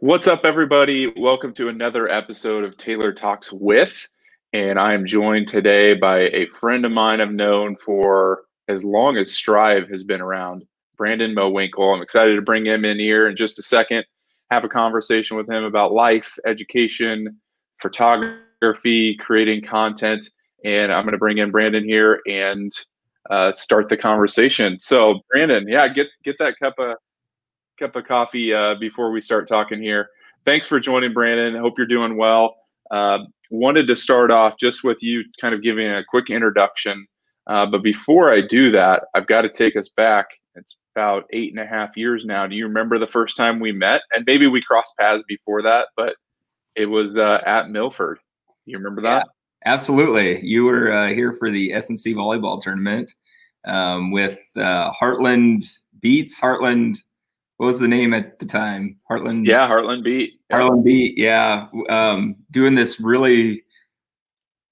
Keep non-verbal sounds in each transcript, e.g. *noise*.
What's up, everybody? Welcome to another episode of Taylor Talks With. And I am joined today by a friend of mine I've known for as long as Strive has been around, Brandon Mowinkle. I'm excited to bring him in here in just a second, have a conversation with him about life, education, photography, creating content. And I'm going to bring in Brandon here and uh, start the conversation. So, Brandon, yeah, get get that cup of cup of coffee uh, before we start talking here. Thanks for joining, Brandon. Hope you're doing well. Uh, wanted to start off just with you kind of giving a quick introduction. Uh, but before I do that, I've got to take us back. It's about eight and a half years now. Do you remember the first time we met? And maybe we crossed paths before that, but it was uh, at Milford. You remember that? Yeah, absolutely. You were uh, here for the SNC volleyball tournament um, with uh, Heartland Beats, Heartland what was the name at the time? Heartland. Yeah, Heartland Beat. Heartland Beat. Yeah, um, doing this really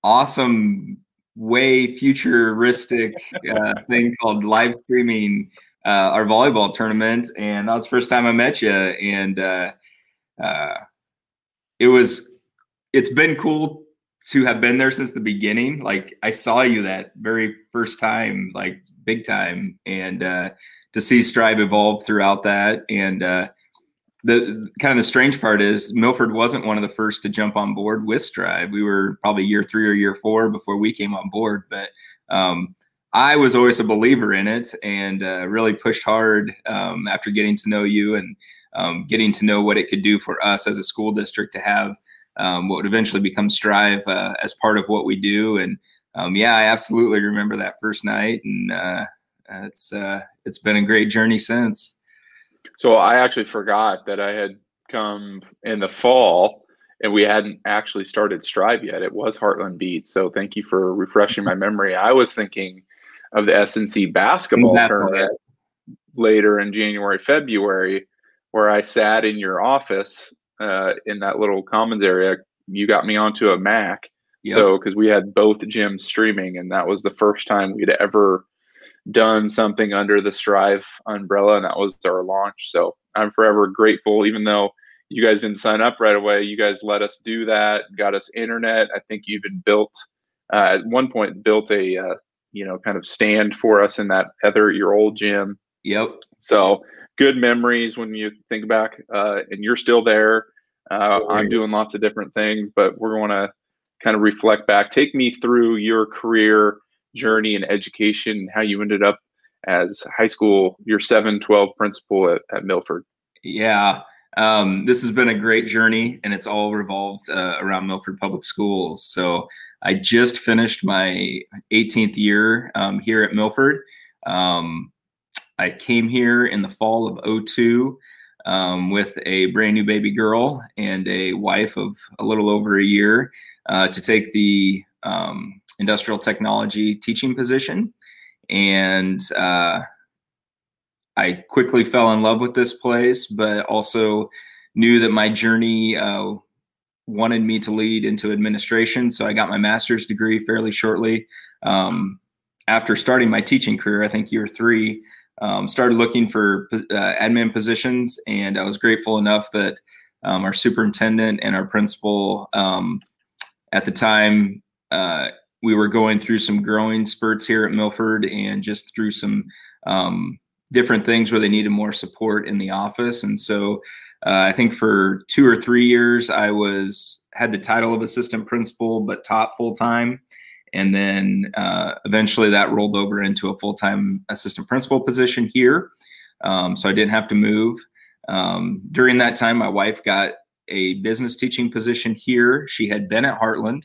awesome, way futuristic uh, *laughs* thing called live streaming uh, our volleyball tournament, and that was the first time I met you, and uh, uh, it was. It's been cool to have been there since the beginning. Like I saw you that very first time, like big time, and uh, to see Strive evolve throughout that. And uh, the kind of the strange part is Milford wasn't one of the first to jump on board with Strive. We were probably year three or year four before we came on board, but um, I was always a believer in it and uh, really pushed hard um, after getting to know you and um, getting to know what it could do for us as a school district to have um, what would eventually become Strive uh, as part of what we do. And um, yeah, I absolutely remember that first night, and uh, it's uh, it's been a great journey since. So I actually forgot that I had come in the fall and we hadn't actually started Strive yet. It was Heartland Beat. So thank you for refreshing my memory. I was thinking of the SNC basketball tournament later in January, February, where I sat in your office uh, in that little commons area. You got me onto a Mac. Yep. So, because we had both gyms streaming, and that was the first time we'd ever done something under the Strive umbrella, and that was our launch. So I'm forever grateful, even though you guys didn't sign up right away. You guys let us do that, got us internet. I think you even built uh, at one point built a uh, you know kind of stand for us in that other your old gym. Yep. So good memories when you think back, uh, and you're still there. Uh, I'm doing lots of different things, but we're going to kind of reflect back. Take me through your career journey and education, and how you ended up as high school, your 7 12 principal at, at Milford. Yeah. Um, this has been a great journey and it's all revolved uh, around Milford Public Schools. So I just finished my 18th year um, here at Milford. Um, I came here in the fall of 02 um, with a brand new baby girl and a wife of a little over a year uh, to take the um, industrial technology teaching position. And uh, I quickly fell in love with this place, but also knew that my journey uh, wanted me to lead into administration. So I got my master's degree fairly shortly. Um, after starting my teaching career, I think year three, um, started looking for uh, admin positions. And I was grateful enough that um, our superintendent and our principal um, at the time uh, we were going through some growing spurts here at Milford and just through some um, different things where they needed more support in the office. And so uh, I think for two or three years, I was had the title of assistant principal, but taught full time. And then uh, eventually that rolled over into a full time assistant principal position here. Um, so I didn't have to move. Um, during that time, my wife got a business teaching position here. She had been at Heartland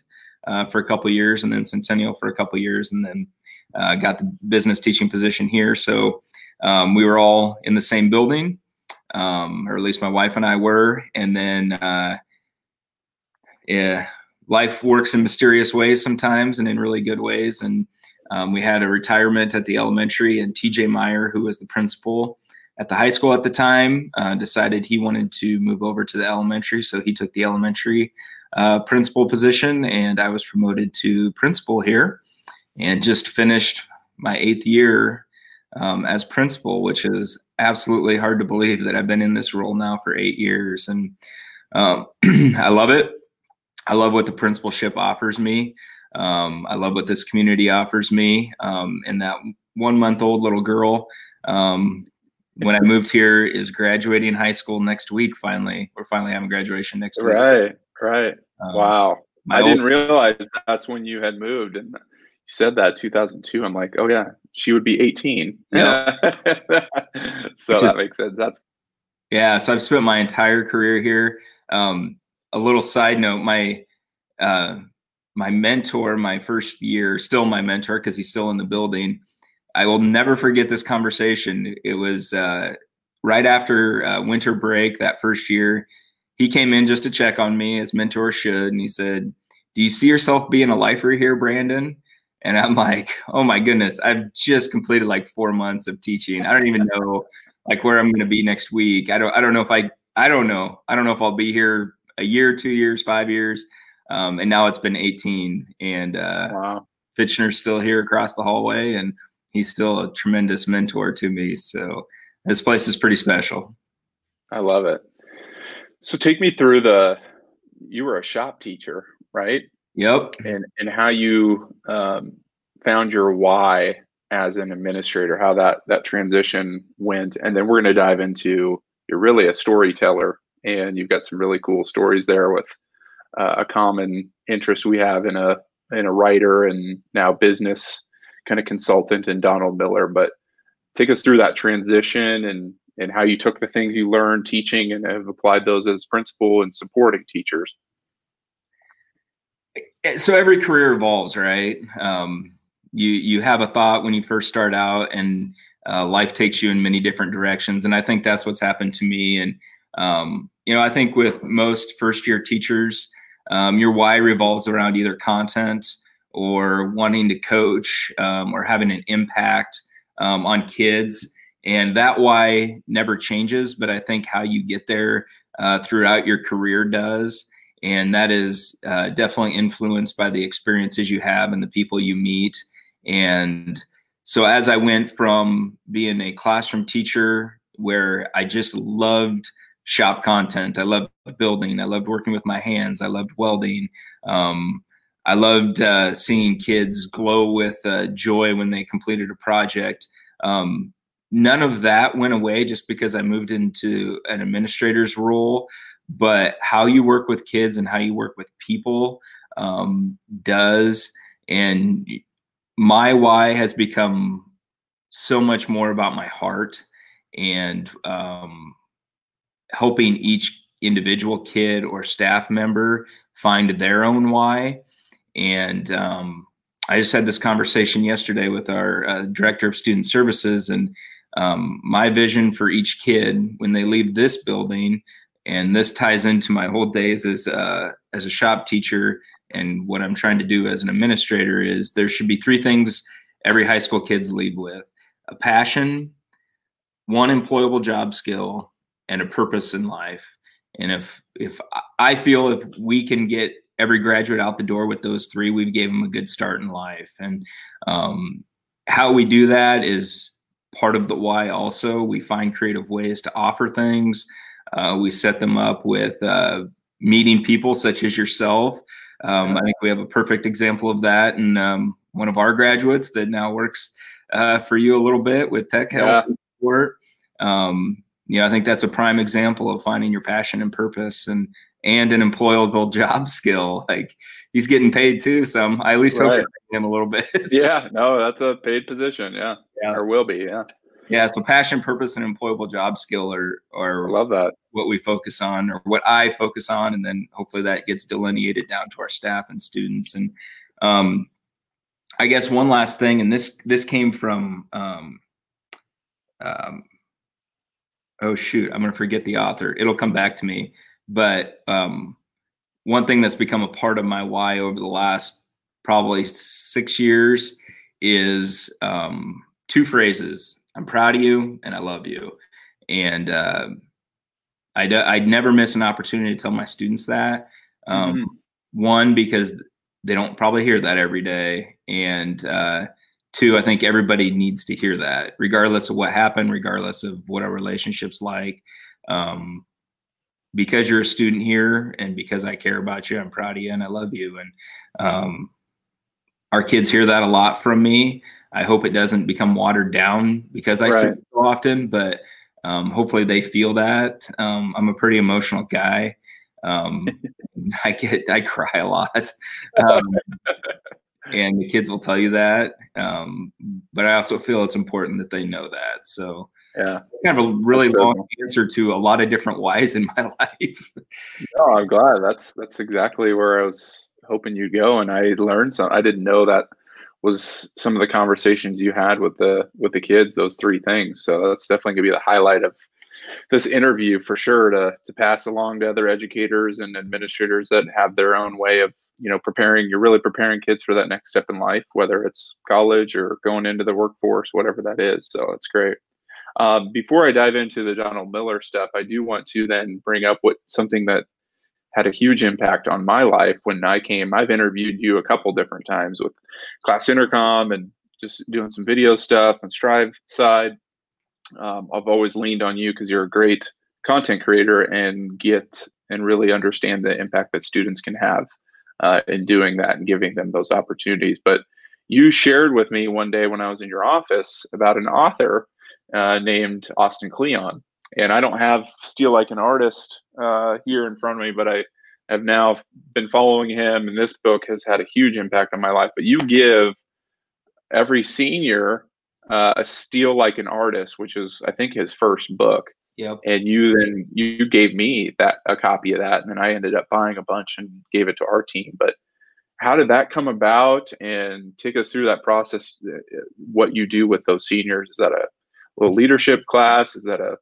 uh, for a couple years, and then Centennial for a couple years, and then uh, got the business teaching position here. So um, we were all in the same building, um, or at least my wife and I were. And then, uh, yeah, life works in mysterious ways sometimes, and in really good ways. And um, we had a retirement at the elementary, and TJ Meyer, who was the principal at the high school at the time, uh, decided he wanted to move over to the elementary, so he took the elementary uh, principal position, and I was promoted to principal here, and just finished my eighth year um, as principal, which is absolutely hard to believe that I've been in this role now for eight years, and um, *clears throat* I love it. I love what the principalship offers me. Um, I love what this community offers me. Um, and that one month old little girl, um, when I moved here, is graduating high school next week. Finally, we're finally having graduation next week. Right, right. Um, wow. I didn't realize that's when you had moved, and you said that 2002. I'm like, oh yeah, she would be 18. *laughs* Yeah. so that makes sense. That's yeah. So I've spent my entire career here. Um, a little side note: my uh, my mentor, my first year, still my mentor because he's still in the building. I will never forget this conversation. It was uh, right after uh, winter break that first year. He came in just to check on me, as mentors should, and he said, "Do you see yourself being a lifer here, Brandon?" And I'm like, "Oh my goodness! I've just completed like four months of teaching. I don't even know like where I'm going to be next week. I don't. I don't know if I. I don't know. I don't know if I'll be here a year, two years, five years." Um, and now it's been 18, and uh, wow. Fitchner's still here across the hallway, and he's still a tremendous mentor to me. So this place is pretty special. I love it. So take me through the. You were a shop teacher, right? Yep. And and how you um, found your why as an administrator, how that that transition went, and then we're going to dive into. You're really a storyteller, and you've got some really cool stories there with uh, a common interest we have in a in a writer and now business kind of consultant in Donald Miller. But take us through that transition and and how you took the things you learned teaching and have applied those as principal and supporting teachers. Eh, so every career evolves, right? Um, you you have a thought when you first start out, and uh, life takes you in many different directions. And I think that's what's happened to me. And um, you know, I think with most first year teachers, um, your why revolves around either content or wanting to coach um, or having an impact um, on kids. And that why never changes, but I think how you get there uh, throughout your career does. And that is uh, definitely influenced by the experiences you have and the people you meet. And so, as I went from being a classroom teacher where I just loved shop content. I loved building. I loved working with my hands. I loved welding. Um, I loved uh, seeing kids glow with uh, joy when they completed a project. Um, none of that went away just because I moved into an administrator's role. But how you work with kids and how you work with people um, does. And my why has become so much more about my heart and um, helping each individual kid or staff member find their own why. And um, I just had this conversation yesterday with our uh, director of student services, and um, my vision for each kid when they leave this building, and this ties into my whole days as uh, as a shop teacher and what I'm trying to do as an administrator is there should be three things every high school kids leave with: a passion, one employable job skill, and a purpose in life. And if if I feel if we can get every graduate out the door with those three, we've gave them a good start in life. And um, how we do that is part of the why. Also, we find creative ways to offer things. Uh, we set them up with uh, meeting people such as yourself. Um, I think we have a perfect example of that, and um, one of our graduates that now works uh, for you a little bit with Tech Help yeah. Support. Um, you know, I think that's a prime example of finding your passion and purpose and and an employable *laughs* job skill. Like he's getting paid too. So I'm, I at least right. hope him a little bit. *laughs* yeah, no, that's a paid position. Yeah. Yeah. Or will be. Yeah. Yeah. So passion, purpose, and employable job skill are are I love that. What we focus on or what I focus on. And then hopefully that gets delineated down to our staff and students. And um I guess one last thing, and this this came from um um oh shoot, I'm going to forget the author. It'll come back to me. But um, one thing that's become a part of my why over the last probably six years is um, two phrases I'm proud of you and I love you. And uh, I'd, I'd never miss an opportunity to tell my students that. Um, mm-hmm. One, because they don't probably hear that every day. And uh, two, I think everybody needs to hear that, regardless of what happened, regardless of what our relationship's like. Um, because you're a student here and because I care about you, I'm proud of you and I love you. And um, our kids hear that a lot from me. I hope it doesn't become watered down because I right. say it so often, but um, hopefully they feel that. Um, I'm a pretty emotional guy. Um, *laughs* I get, I cry a lot. Um, and the kids will tell you that. Um, but I also feel it's important that they know that. So, yeah, kind of a really that's long so answer to a lot of different whys in *laughs* my life. no, I'm glad. That's that's exactly where I was hoping you'd go, and I learned some. I didn't know that was some of the conversations you had with the with the kids. Those three things. So that's definitely gonna be the highlight of this interview for sure to to pass along to other educators and administrators that have their own way of you know preparing you're really preparing kids for that next step in life whether it's college or going into the workforce whatever that is so it's great uh, before i dive into the donald miller stuff i do want to then bring up what something that had a huge impact on my life when i came i've interviewed you a couple different times with class intercom and just doing some video stuff and strive side um, i've always leaned on you because you're a great content creator and get and really understand the impact that students can have uh, in doing that and giving them those opportunities. But you shared with me one day when I was in your office about an author uh, named Austin Kleon. And I don't have Steal Like an Artist uh, here in front of me, but I have now been following him, and this book has had a huge impact on my life. But you give every senior uh, a Steal Like an Artist, which is, I think, his first book. Yep. And you then you gave me that a copy of that, and then I ended up buying a bunch and gave it to our team. But how did that come about? And take us through that process. Uh, what you do with those seniors? Is that a little leadership class? Is that a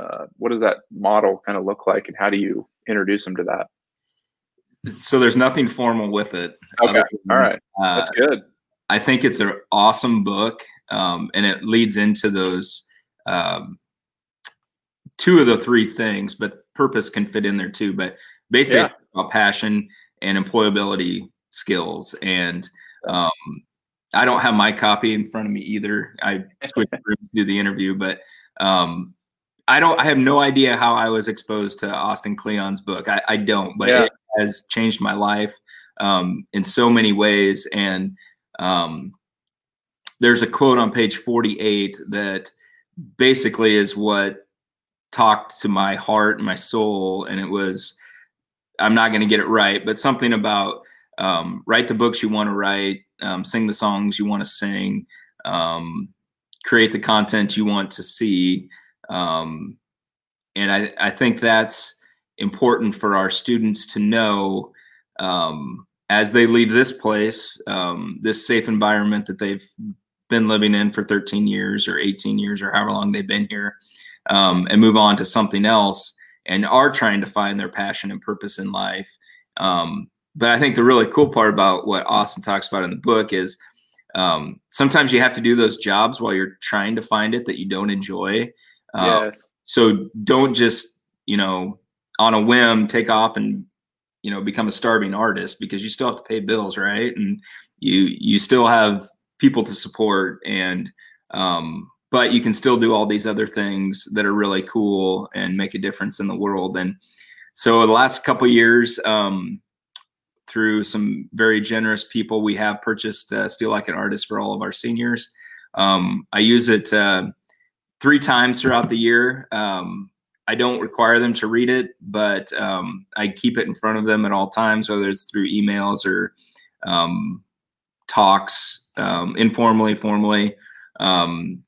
uh, what does that model kind of look like, and how do you introduce them to that? So there's nothing formal with it. Okay, than, all right, uh, that's good. I think it's an awesome book, um, and it leads into those um, two of the three things, but purpose can fit in there too. But basically, yeah. about passion and employability skills. And um, I don't have my copy in front of me either. I *laughs* switched rooms to do the interview, but um, I don't. I have no idea how I was exposed to Austin Kleon's book. I, I don't, but yeah. it has changed my life um, in so many ways. And um, there's a quote on page 48 that basically is what talked to my heart and my soul and it was i'm not going to get it right but something about um, write the books you want to write um, sing the songs you want to sing um, create the content you want to see um, and I, I think that's important for our students to know um, as they leave this place um, this safe environment that they've been living in for 13 years or 18 years or however long they've been here um, and move on to something else and are trying to find their passion and purpose in life. Um, but I think the really cool part about what Austin talks about in the book is um, sometimes you have to do those jobs while you're trying to find it that you don't enjoy. Uh, yes. So don't just, you know, on a whim take off and, you know, become a starving artist because you still have to pay bills, right? And you you still have people to support and um, but you can still do all these other things that are really cool and make a difference in the world. And so the last couple years, um, through some very generous people, we have purchased uh, Steal Like an Artist for all of our seniors. Um, I use it uh, three times throughout the year. Um, I don't require them to read it, but um, I keep it in front of them at all times, whether it's through emails or um, talks, um, informally, formally. Um,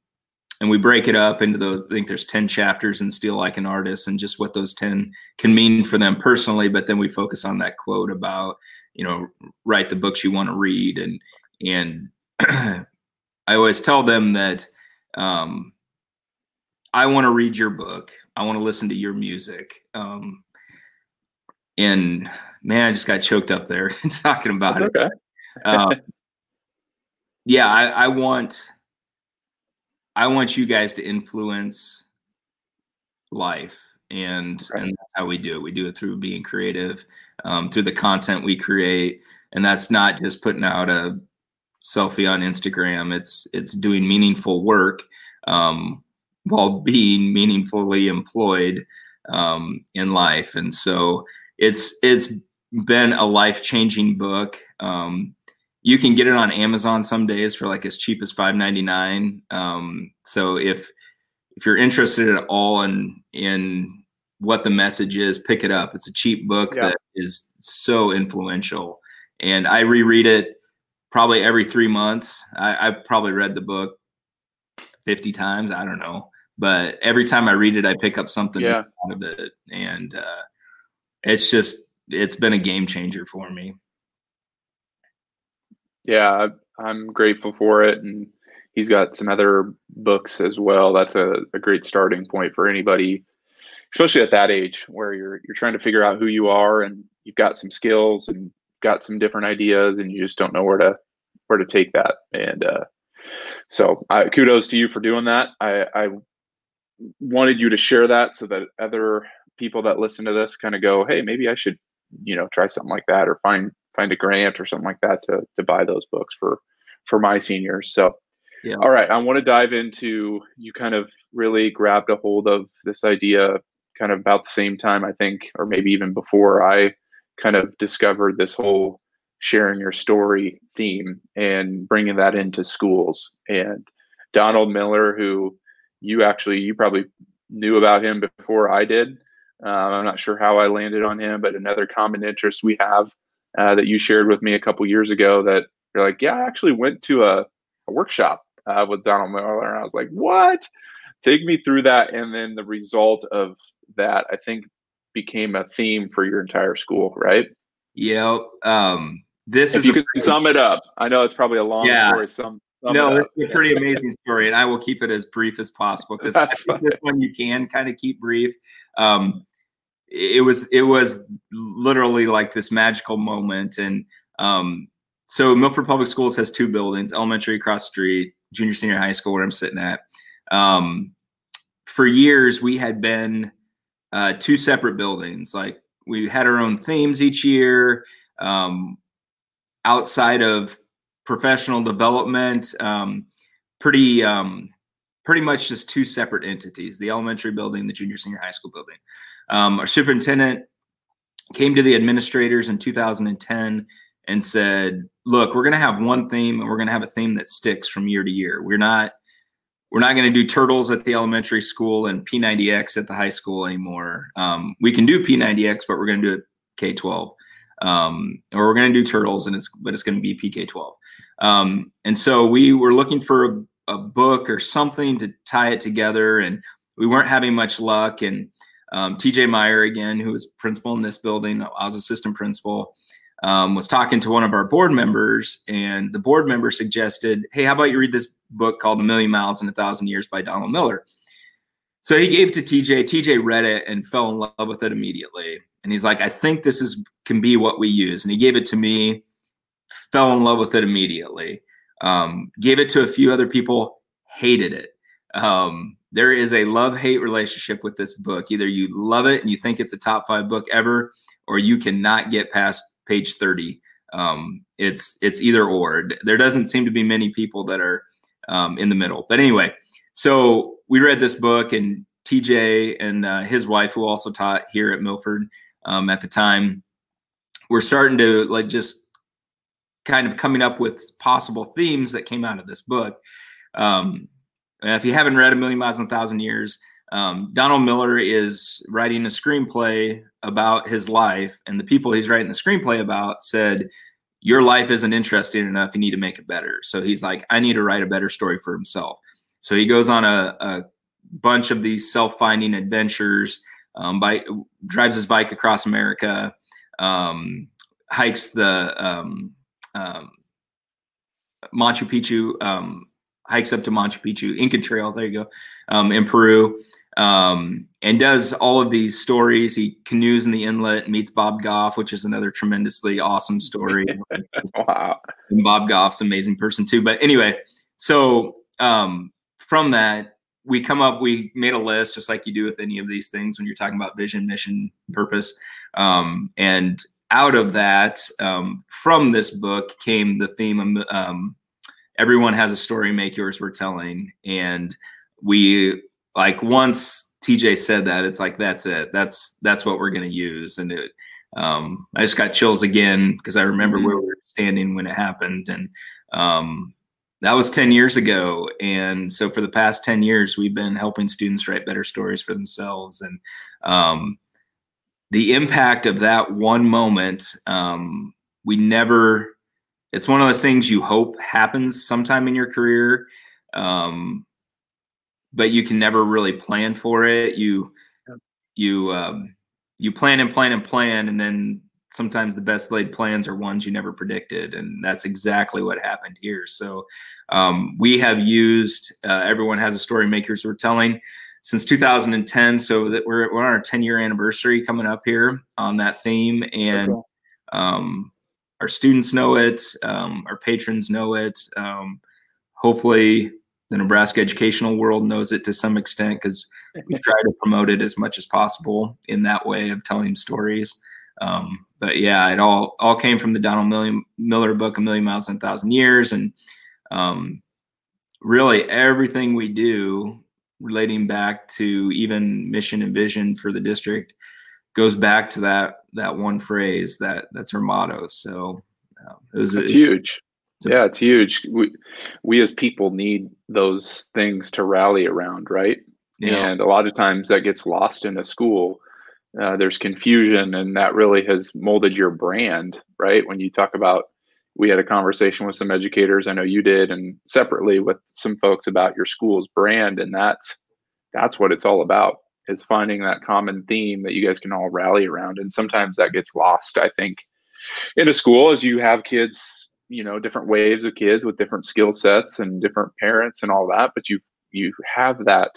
and we break it up into those i think there's 10 chapters in steal like an artist and just what those 10 can mean for them personally but then we focus on that quote about you know write the books you want to read and and *clears throat* i always tell them that um, i want to read your book. I want to listen to your music. Um, and man i just got choked up there *laughs* talking about That's it okay. um, yeah I, I want I want you guys to influence life, and right. and that's how we do it. We do it through being creative, um, through the content we create, and that's not just putting out a selfie on Instagram. It's it's doing meaningful work um, while being meaningfully employed um, in life, and so it's it's been a life changing book. Um, you can get it on Amazon some days for like as cheap as five ninety nine. Um, so if if you're interested at all in in what the message is, pick it up. It's a cheap book yeah. that is so influential, and I reread it probably every three months. I, I've probably read the book fifty times. I don't know, but every time I read it, I pick up something yeah. out of it, and uh, it's just it's been a game changer for me yeah, I'm grateful for it. And he's got some other books as well. That's a, a great starting point for anybody, especially at that age where you're you're trying to figure out who you are and you've got some skills and got some different ideas and you just don't know where to where to take that. And uh, so kudos to you for doing that. I, I wanted you to share that so that other people that listen to this kind of go, hey, maybe I should, you know, try something like that or find find a grant or something like that to to buy those books for for my seniors. So, yeah. all right, I want to dive into you. Kind of really grabbed a hold of this idea, kind of about the same time I think, or maybe even before I kind of discovered this whole sharing your story theme and bringing that into schools. And Donald Miller, who you actually you probably knew about him before I did. Um, I'm not sure how I landed on him, but another common interest we have uh, that you shared with me a couple years ago that you're like, yeah, I actually went to a, a workshop uh, with Donald Miller. And I was like, what? Take me through that. And then the result of that, I think, became a theme for your entire school, right? Yeah. Um, this if is you could pretty, sum it up. I know it's probably a long yeah. story. Some, no, it it's a pretty amazing story, and I will keep it as brief as possible because *laughs* this one you can kind of keep brief. Um, it was it was literally like this magical moment. And um, so milford public schools has two buildings elementary across street junior senior high school where i'm sitting at. Um, for years we had been uh, two separate buildings. Like we had our own themes each year um, outside of professional development um, pretty um, pretty much just two separate entities the elementary building the junior senior high school building um, our superintendent came to the administrators in 2010 and said, "Look, we're going to have one theme, and we're going to have a theme that sticks from year to year. We're not." We're not going to do turtles at the elementary school and P90X at the high school anymore. Um, we can do P90X, but we're going to do it K12, um, or we're going to do turtles, and it's but it's going to be PK12. Um, and so we were looking for a, a, book or something to tie it together, and we weren't having much luck. And um, TJ Meyer, again, who was principal in this building, I was assistant principal, um, was talking to one of our board members, and the board member suggested, Hey, how about you read this book called A Million Miles in a Thousand Years by Donald Miller? So he gave it to TJ. TJ read it and fell in love with it immediately. And he's like, I think this is can be what we use. And he gave it to me, fell in love with it immediately. Um, gave it to a few other people, hated it. Um, there is a love hate relationship with this book. Either you love it and you think it's a top five book ever, or you cannot get past page 30. Um, it's it's either or. There doesn't seem to be many people that are um, in the middle. But anyway, so we read this book, and TJ and uh, his wife, who also taught here at Milford um, at the time, were starting to like just kind of coming up with possible themes that came out of this book. Um, if you haven't read A Million Miles in a Thousand Years, um, Donald Miller is writing a screenplay about his life, and the people he's writing the screenplay about said, Your life isn't interesting enough. You need to make it better. So he's like, I need to write a better story for himself. So he goes on a, a bunch of these self finding adventures, um, bike, drives his bike across America, um, hikes the um, um Machu Picchu um, hikes up to Machu Picchu, Inca Trail, there you go, um, in Peru, um, and does all of these stories. He canoes in the inlet, meets Bob Goff, which is another tremendously awesome story. *laughs* wow. And Bob Goff's an amazing person too. But anyway, so um, from that, we come up, we made a list just like you do with any of these things when you're talking about vision, mission, purpose. Um, and out of that, um, from this book came the theme of um, everyone has a story make yours we're telling. And we like once tj said that it's like that's it. That's that's what we're going to use. And it um, i just got chills again because i remember mm-hmm. where we were standing when it happened. And um, that was 10 years ago. And so for the past 10 years we've been helping students write better stories for themselves. And um, the impact of that one moment um, we never it's one of those things you hope happens sometime in your career um, but you can never really plan for it. You you um, you plan and plan and plan and then sometimes the best laid plans are ones you never predicted and that's exactly what happened here. So um, we have used uh, everyone has a story makers we're telling since 2010 so that we're, we're on our 10 year anniversary coming up here on that theme and um, our students know it um, our patrons know it um, hopefully the nebraska educational world knows it to some extent because we *laughs* try to promote it as much as possible in that way of telling stories. Um, but yeah, it all all came from the Donald Miller book, A Million Miles in a Thousand Years, and um, really everything we do relating back to even mission and vision for the district goes back to that that one phrase that that's our motto. So uh, it was it's huge. It's a, yeah, it's huge. We we as people need those things to rally around, right? Yeah. And a lot of times that gets lost in a school uh, there's confusion and that really has molded your brand right when you talk about we had a conversation with some educators i know you did and separately with some folks about your school's brand and that's that's what it's all about is finding that common theme that you guys can all rally around and sometimes that gets lost i think in a school as you have kids you know different waves of kids with different skill sets and different parents and all that but you you have that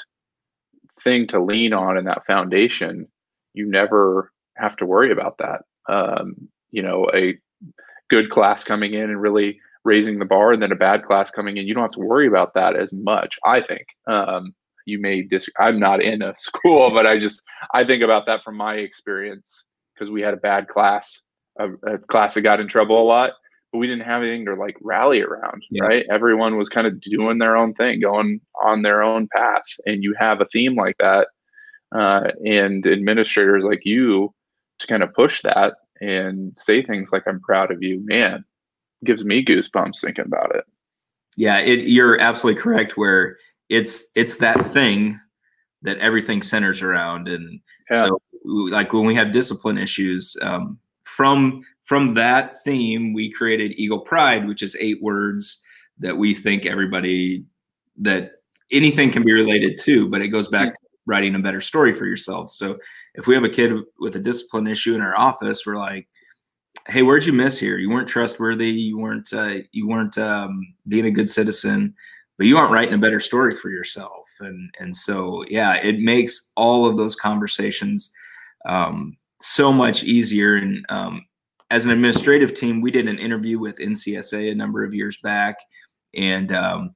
thing to lean on and that foundation you never have to worry about that. Um, you know, a good class coming in and really raising the bar, and then a bad class coming in, you don't have to worry about that as much. I think um, you may dis. I'm not in a *laughs* school, but I just I think about that from my experience because we had a bad class, a, a, class that got in trouble a lot, but we didn't have anything to like rally around. Yeah. Right? Everyone was kind of doing their own thing, going on their own path, and you have a theme like that uh, and administrators like you to kind of push that and say things like "I'm proud of you," man, gives me goosebumps thinking about it. Yeah, it, you're absolutely correct. Where it's it's that thing that everything centers around, and yeah. so like when we have discipline issues, um, from from that theme, we created Eagle Pride, which is eight words that we think everybody that anything can be related to, but it goes back mm-hmm writing a better story for yourself. So if we have a kid with a discipline issue in our office, we're like, "Hey, where'd you miss here? You weren't trustworthy. You weren't uh, you weren't um, being a good citizen, but you aren't writing a better story for yourself." And and so yeah, it makes all of those conversations um, so much easier. And um, as an administrative team, we did an interview with NCSA a number of years back, and um,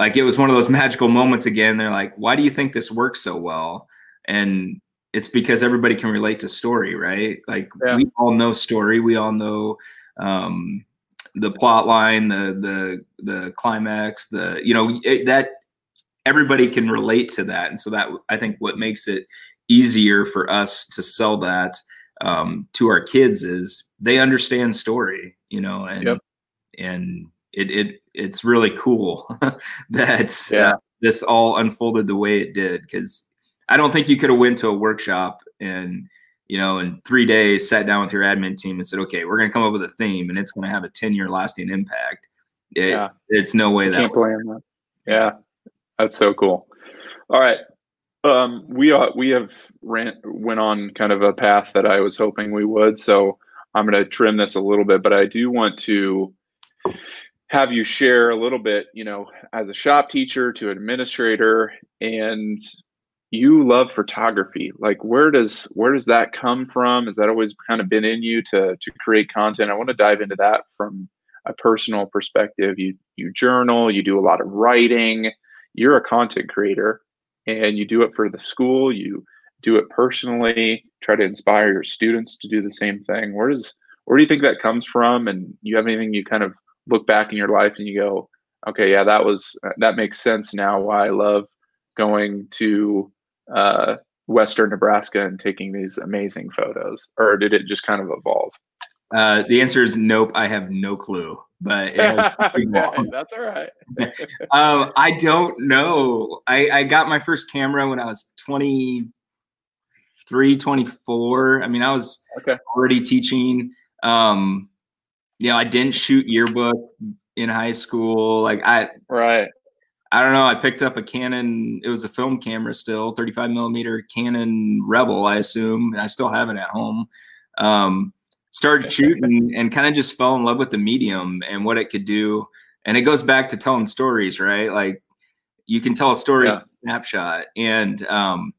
like it was one of those *laughs* magical moments again. They're like, why do you think this works so well? And it's because everybody can relate to story, right? Like yeah. we all know story. We all know um, the plot line, the the the climax, the you know it, that everybody can relate to that, and so that I think what makes it easier for us to sell that um, to our kids is they understand story, you know, and yep. and it it it's really cool *laughs* that yeah. uh, this all unfolded the way it did because I don't think you could have went to a workshop and you know in three days sat down with your admin team and said okay we're going to come up with a theme and it's going to have a 10 year lasting impact. It, yeah. it's no way that, that yeah. That's so cool. All right. Um, we are, we have ran went on kind of a path that I was hoping we would so I'm going to trim this a little bit but I do want to have you share a little bit, you know, as a shop teacher to administrator and you love photography. Like where does where does that come from? Has that always kind of been in you to to create content? I want to dive into that from a personal perspective. You you journal, you do a lot of writing, you're a content creator and you do it for the school, you do it personally, try to inspire your students to do the same thing. Where does where do you think that comes from and you have anything you kind of look back in your life and you go, okay, yeah, that was that makes sense now. Why I love going to uh, Western Nebraska and taking these amazing photos, or did it just kind of evolve? Uh, the answer is nope. I have no clue, but *laughs* okay, that's all right. *laughs* um, I don't know. I, I got my first camera when I was 23, 24. I mean, I was okay. already teaching. Um, you know, I didn't shoot yearbook in high school. Like I, right. I don't know. I picked up a Canon. It was a film camera still, 35 millimeter Canon Rebel, I assume. I still have it at home. Um, started shooting and kind of just fell in love with the medium and what it could do. And it goes back to telling stories, right? Like you can tell a story yeah. snapshot and, um,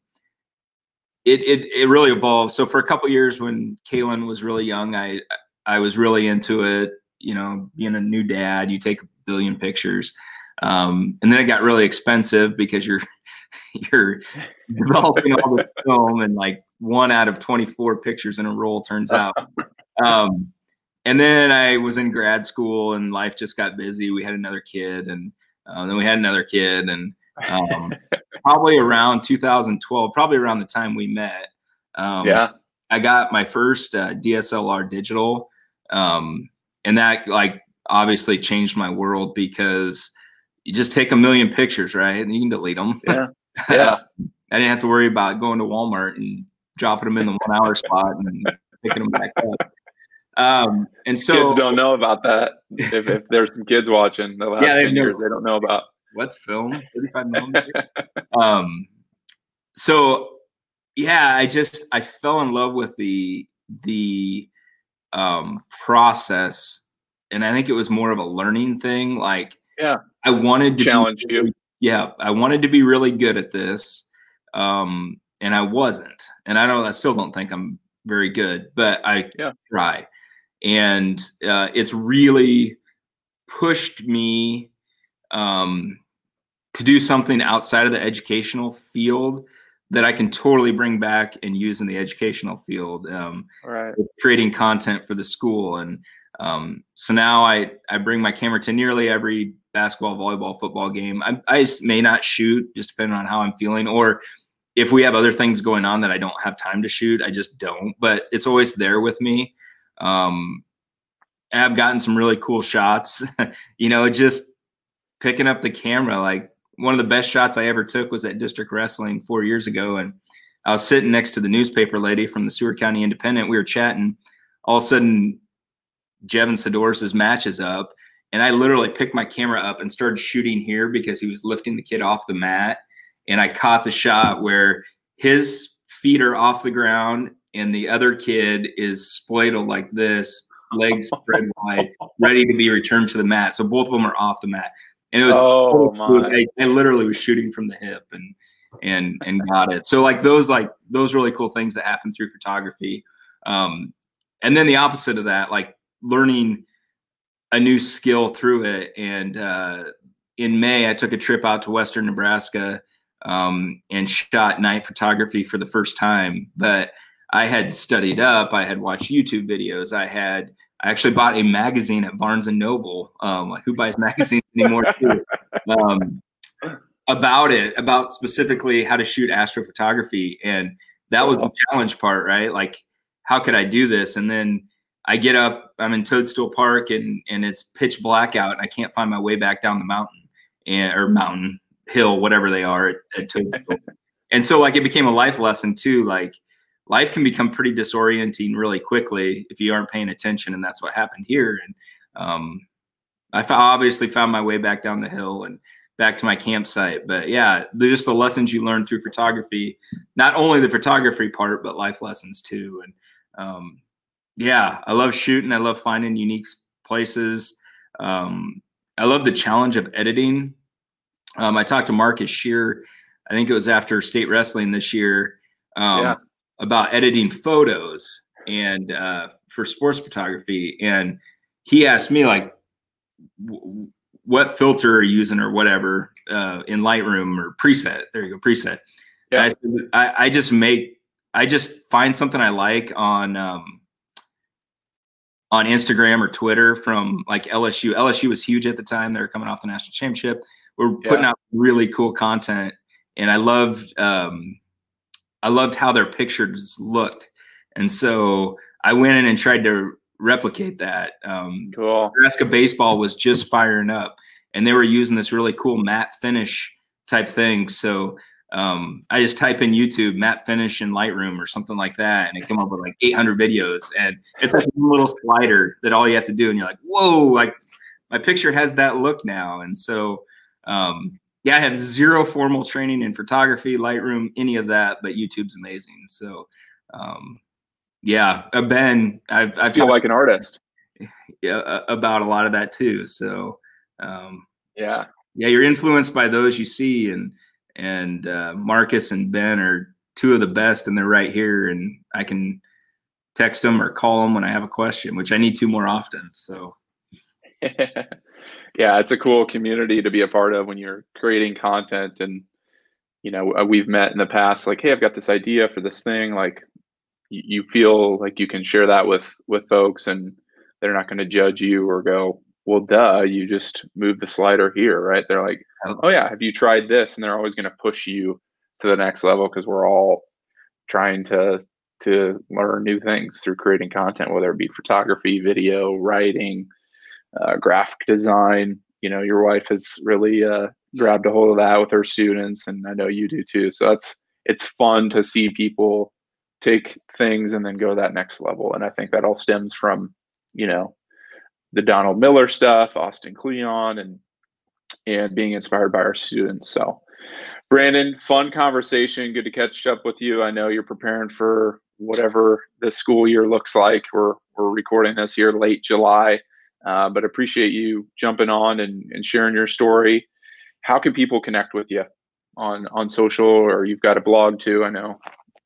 it, it, it really evolved. So for a couple years when Kaylin was really young, I, I was really into it, you know, being a new dad, you take a billion pictures. Um, and then it got really expensive because you're *laughs* you're developing all the *laughs* film and like one out of 24 pictures in a roll turns *laughs* out. Um, and then I was in grad school and life just got busy. We had another kid and uh, then we had another kid and um, probably around 2012, probably around the time we met. Um, yeah. I got my first uh, DSLR digital. Um, and that like obviously changed my world because you just take a million pictures, right? And you can delete them. Yeah. *laughs* Yeah. I didn't have to worry about going to Walmart and dropping them in the one hour spot and picking them back up. Um, and so kids don't know about that. If, if there's some kids watching the last yeah, 10 years, they don't know about what's film 35 millimeter. *laughs* um, so yeah, I just, I fell in love with the, the, um, process. And I think it was more of a learning thing. Like, yeah, I wanted to challenge be, you. Yeah, I wanted to be really good at this, um, and I wasn't. And I don't. I still don't think I'm very good, but I yeah. try. And uh, it's really pushed me um, to do something outside of the educational field that I can totally bring back and use in the educational field. Um, right. Creating content for the school and um, so now I, I bring my camera to nearly every basketball, volleyball, football game. I, I may not shoot just depending on how I'm feeling, or if we have other things going on that I don't have time to shoot, I just don't. But it's always there with me. Um, and I've gotten some really cool shots. *laughs* you know, just picking up the camera. Like one of the best shots I ever took was at District Wrestling four years ago, and I was sitting next to the newspaper lady from the Seward County Independent. We were chatting. All of a sudden, Jevin Sidoris' matches up. And I literally picked my camera up and started shooting here because he was lifting the kid off the mat. And I caught the shot where his feet are off the ground and the other kid is splayed like this, legs *laughs* spread wide, ready to be returned to the mat. So both of them are off the mat. And it was oh my. I, I literally was shooting from the hip and and and got it. So like those like those really cool things that happen through photography. Um, and then the opposite of that, like learning a new skill through it. And uh, in May, I took a trip out to Western Nebraska um, and shot night photography for the first time. But I had studied up. I had watched YouTube videos. I had I actually bought a magazine at Barnes and Noble. Um, who buys magazines anymore? *laughs* um, about it, about specifically how to shoot astrophotography, and that was the challenge part, right? Like, how could I do this? And then I get up, I'm in Toadstool Park and and it's pitch black out and I can't find my way back down the mountain and or mountain hill, whatever they are at, at Toadstool. *laughs* and so like it became a life lesson too. Like life can become pretty disorienting really quickly if you aren't paying attention. And that's what happened here. And um, I obviously found my way back down the hill and back to my campsite. But yeah, just the lessons you learn through photography, not only the photography part, but life lessons too. And um, yeah, I love shooting. I love finding unique places. Um, I love the challenge of editing. Um, I talked to Marcus Shear, I think it was after state wrestling this year, um, yeah. about editing photos and uh, for sports photography. And he asked me like, what filter are you using or whatever uh, in Lightroom or preset? There you go, preset. Yeah. I, I, I, just make, I just find something I like on, um, on Instagram or Twitter from like LSU. LSU was huge at the time; they were coming off the national championship. We're putting yeah. out really cool content, and I loved um, I loved how their pictures looked, and so I went in and tried to replicate that. Um, cool. Nebraska baseball was just firing up, and they were using this really cool matte finish type thing. So um, I just type in YouTube matte finish in Lightroom or something like that, and it came up with like 800 videos. And it's like a little slider that all you have to do, and you're like, whoa, like my picture has that look now. And so, um, yeah, I have zero formal training in photography, Lightroom, any of that, but YouTube's amazing. So, um, yeah, uh, Ben, I've I feel like an artist. *laughs* Yeah, about a lot of that too. So, um, yeah, yeah, you're influenced by those you see, and and uh, Marcus and Ben are two of the best, and they're right here, and I can text them or call them when I have a question, which I need to more often. So, *laughs* yeah, it's a cool community to be a part of when you're creating content, and you know, uh, we've met in the past, like, hey, I've got this idea for this thing, like you feel like you can share that with with folks and they're not going to judge you or go well duh you just move the slider here right? They're like oh yeah have you tried this? And they're always going to push you to the next level because we're all trying to to learn new things through creating content whether it be photography video writing uh, graphic design. You know your wife has really uh, grabbed a hold of that with her students and i know you do too. So that's it's fun to see people take things and then go that next level. And I think that all stems from, you know, the Donald Miller stuff, Austin Kleon, and and being inspired by our students. So, Brandon, fun conversation. Good to catch up with you. I know you're preparing for whatever the school year looks like. We're we're recording this here late July, uh, but appreciate you jumping on and, and sharing your story. How can people connect with you on on social, or you've got a blog too? I know.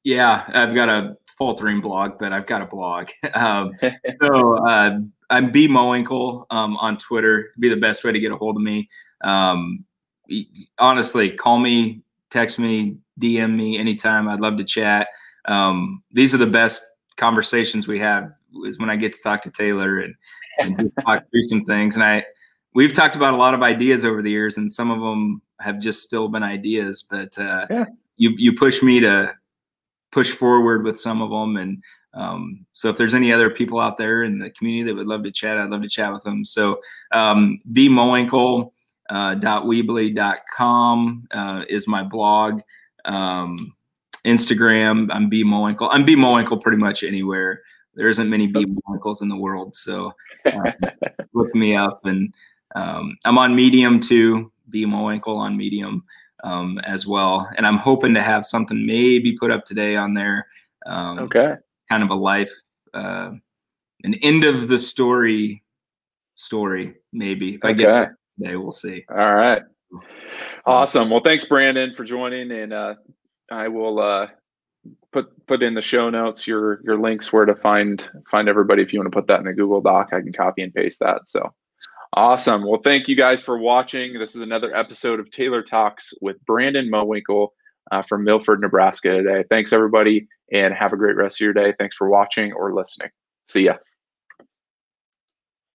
Yeah, I've got a faltering blog, but I've got a blog. *laughs* Um, *laughs* so uh, I'm B Mowinkle um, on Twitter. Be the best way to get a hold of me. Um, honestly, call me, text me, DM me anytime. I'd love to chat. Um, these are the best conversations we have is when I get to talk to Taylor and, and *laughs* talk through some things. And I, we've talked about a lot of ideas over the years, and some of them have just still been ideas. But uh, yeah. you you push me to push forward with some of them. And um, so if there's any other people out there in the community that would love to chat, I'd love to chat with them. So um, bmowinkle uh, .weebly.com uh, is my blog. Um, Instagram, I'm B Mowinkle. I'm B Mowinkle pretty much anywhere. There isn't many B Mowinkles in the world, so uh, *laughs* look me up. And um, I'm on Medium too, B Mowinkle on Medium um, as well. And I'm hoping to have something maybe put up today on there. Um, okay. Kind of a life, uh, an end of the story story, maybe. If I okay. get today, we'll see. All right. Awesome. Well, thanks, Brandon, for joining. And uh, I will uh, put put in the show notes your your links where to find find everybody. If you want to put that in a Google Doc, I can copy and paste that. So Awesome. Well, thank you guys for watching. This is another episode of Taylor Talks with Brandon Mowinkle uh, from Milford, Nebraska today. Thanks, everybody, and have a great rest of your day. Thanks for watching or listening. See ya.